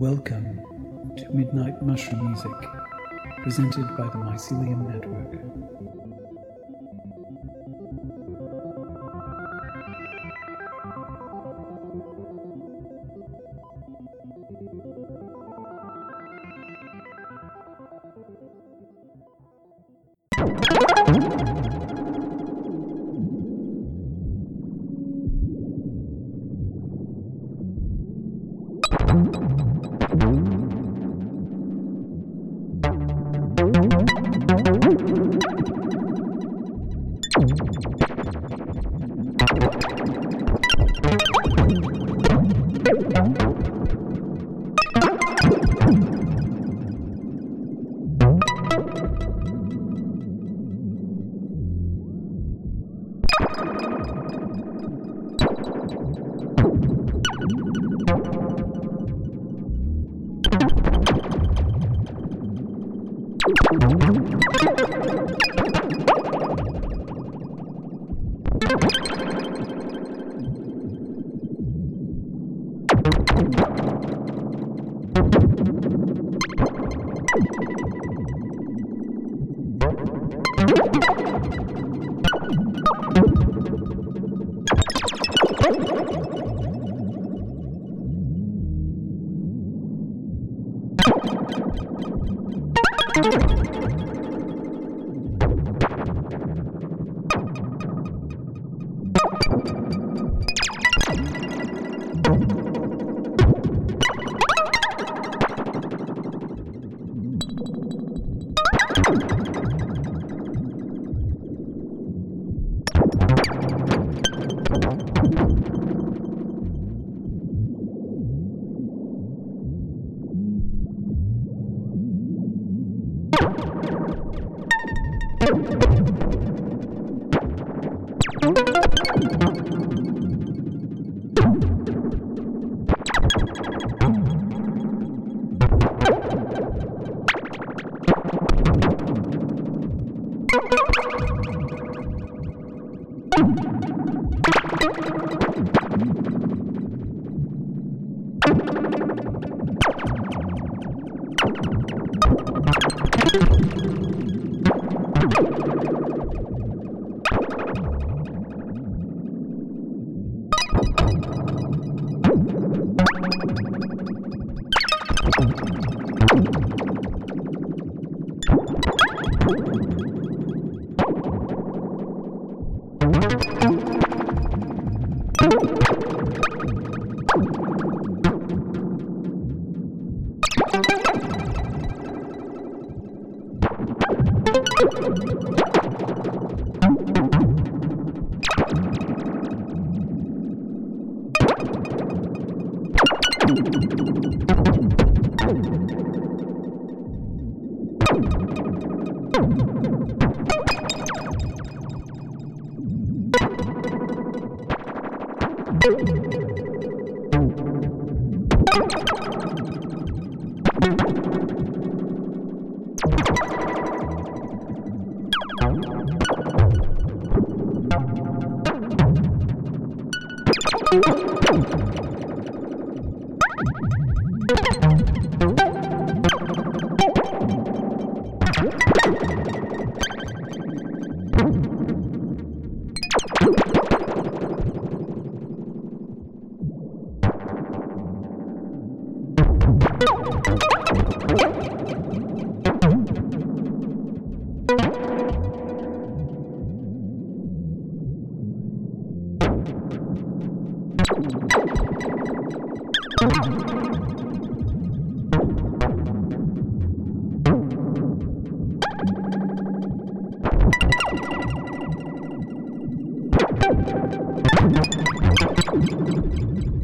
Welcome to Midnight Mushroom Music, presented by the Mycelium Network. you Thank you.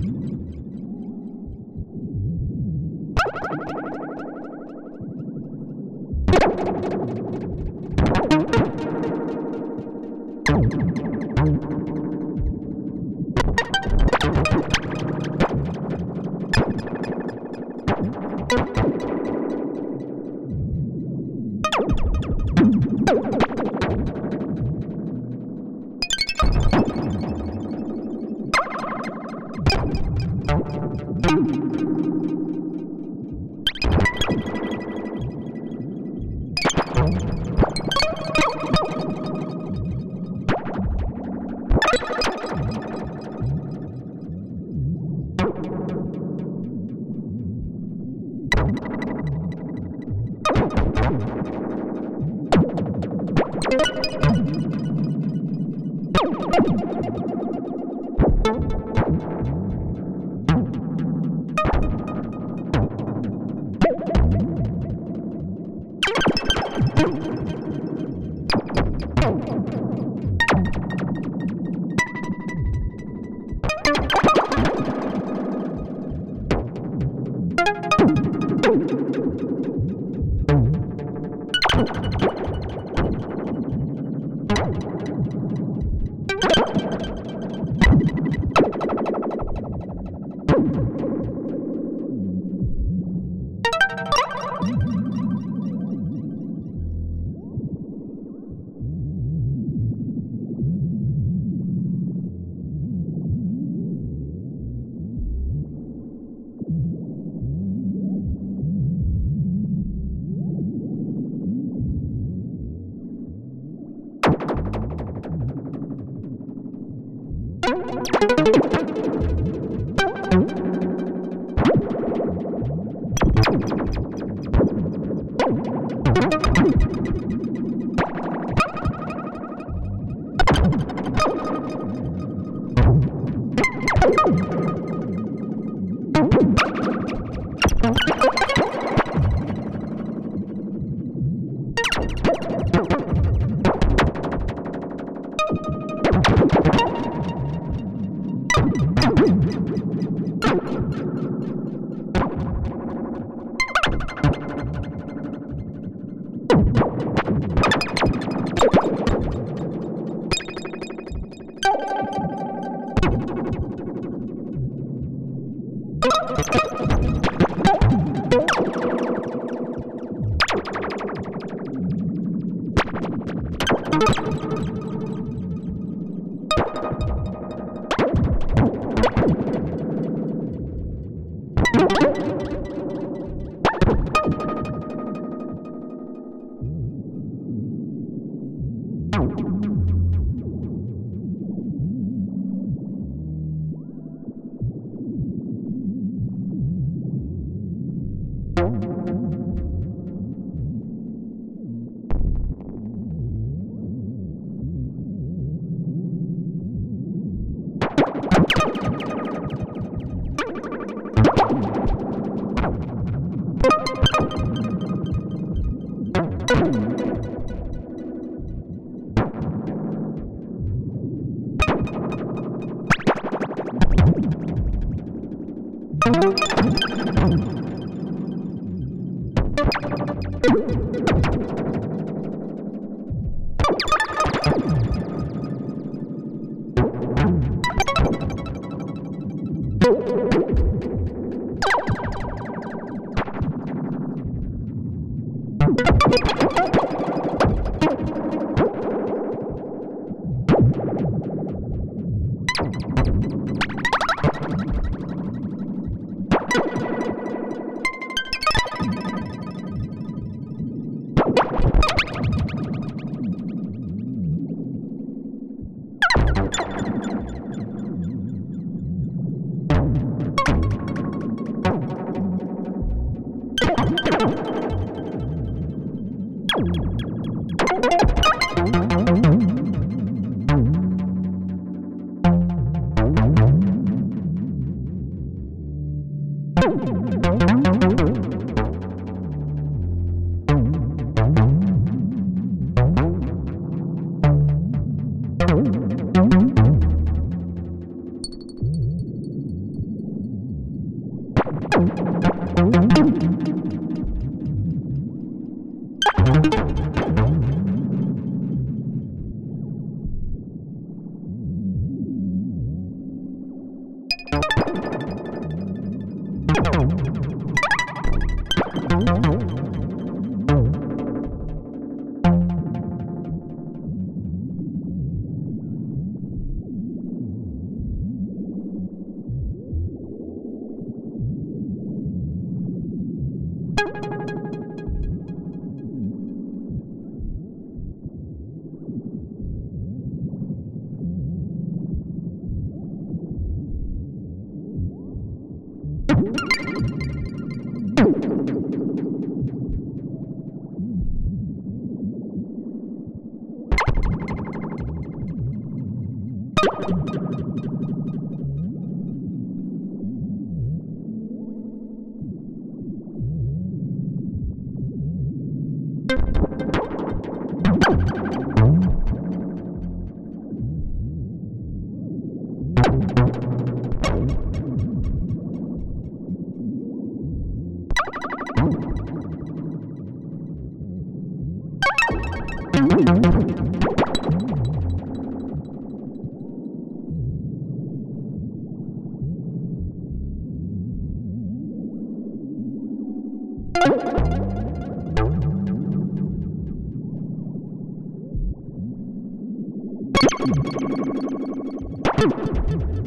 Boom!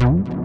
Mm-hmm.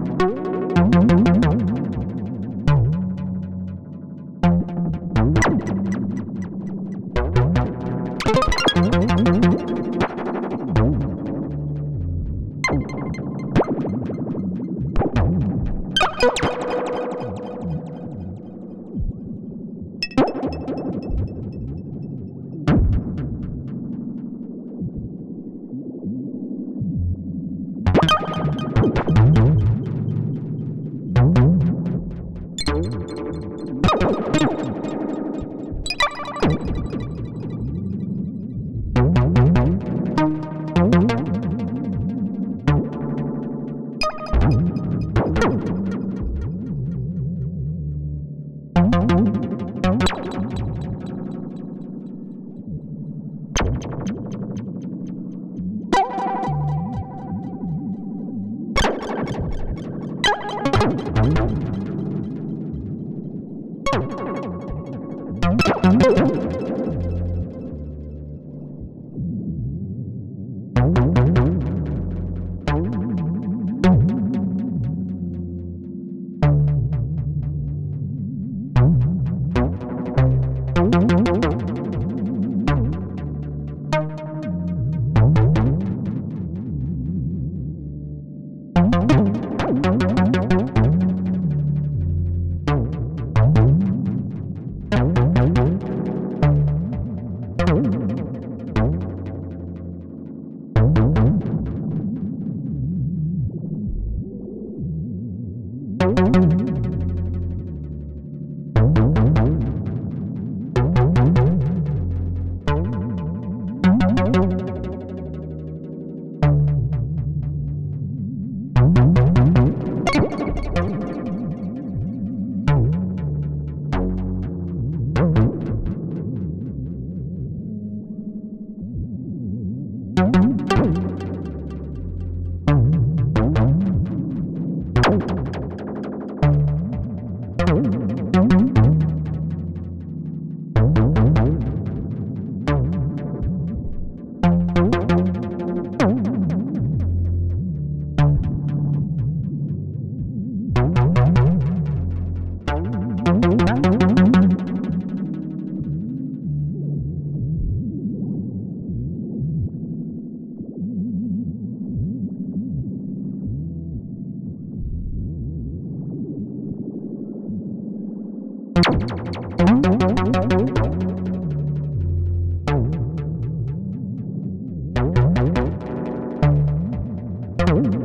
Mm-hmm.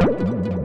You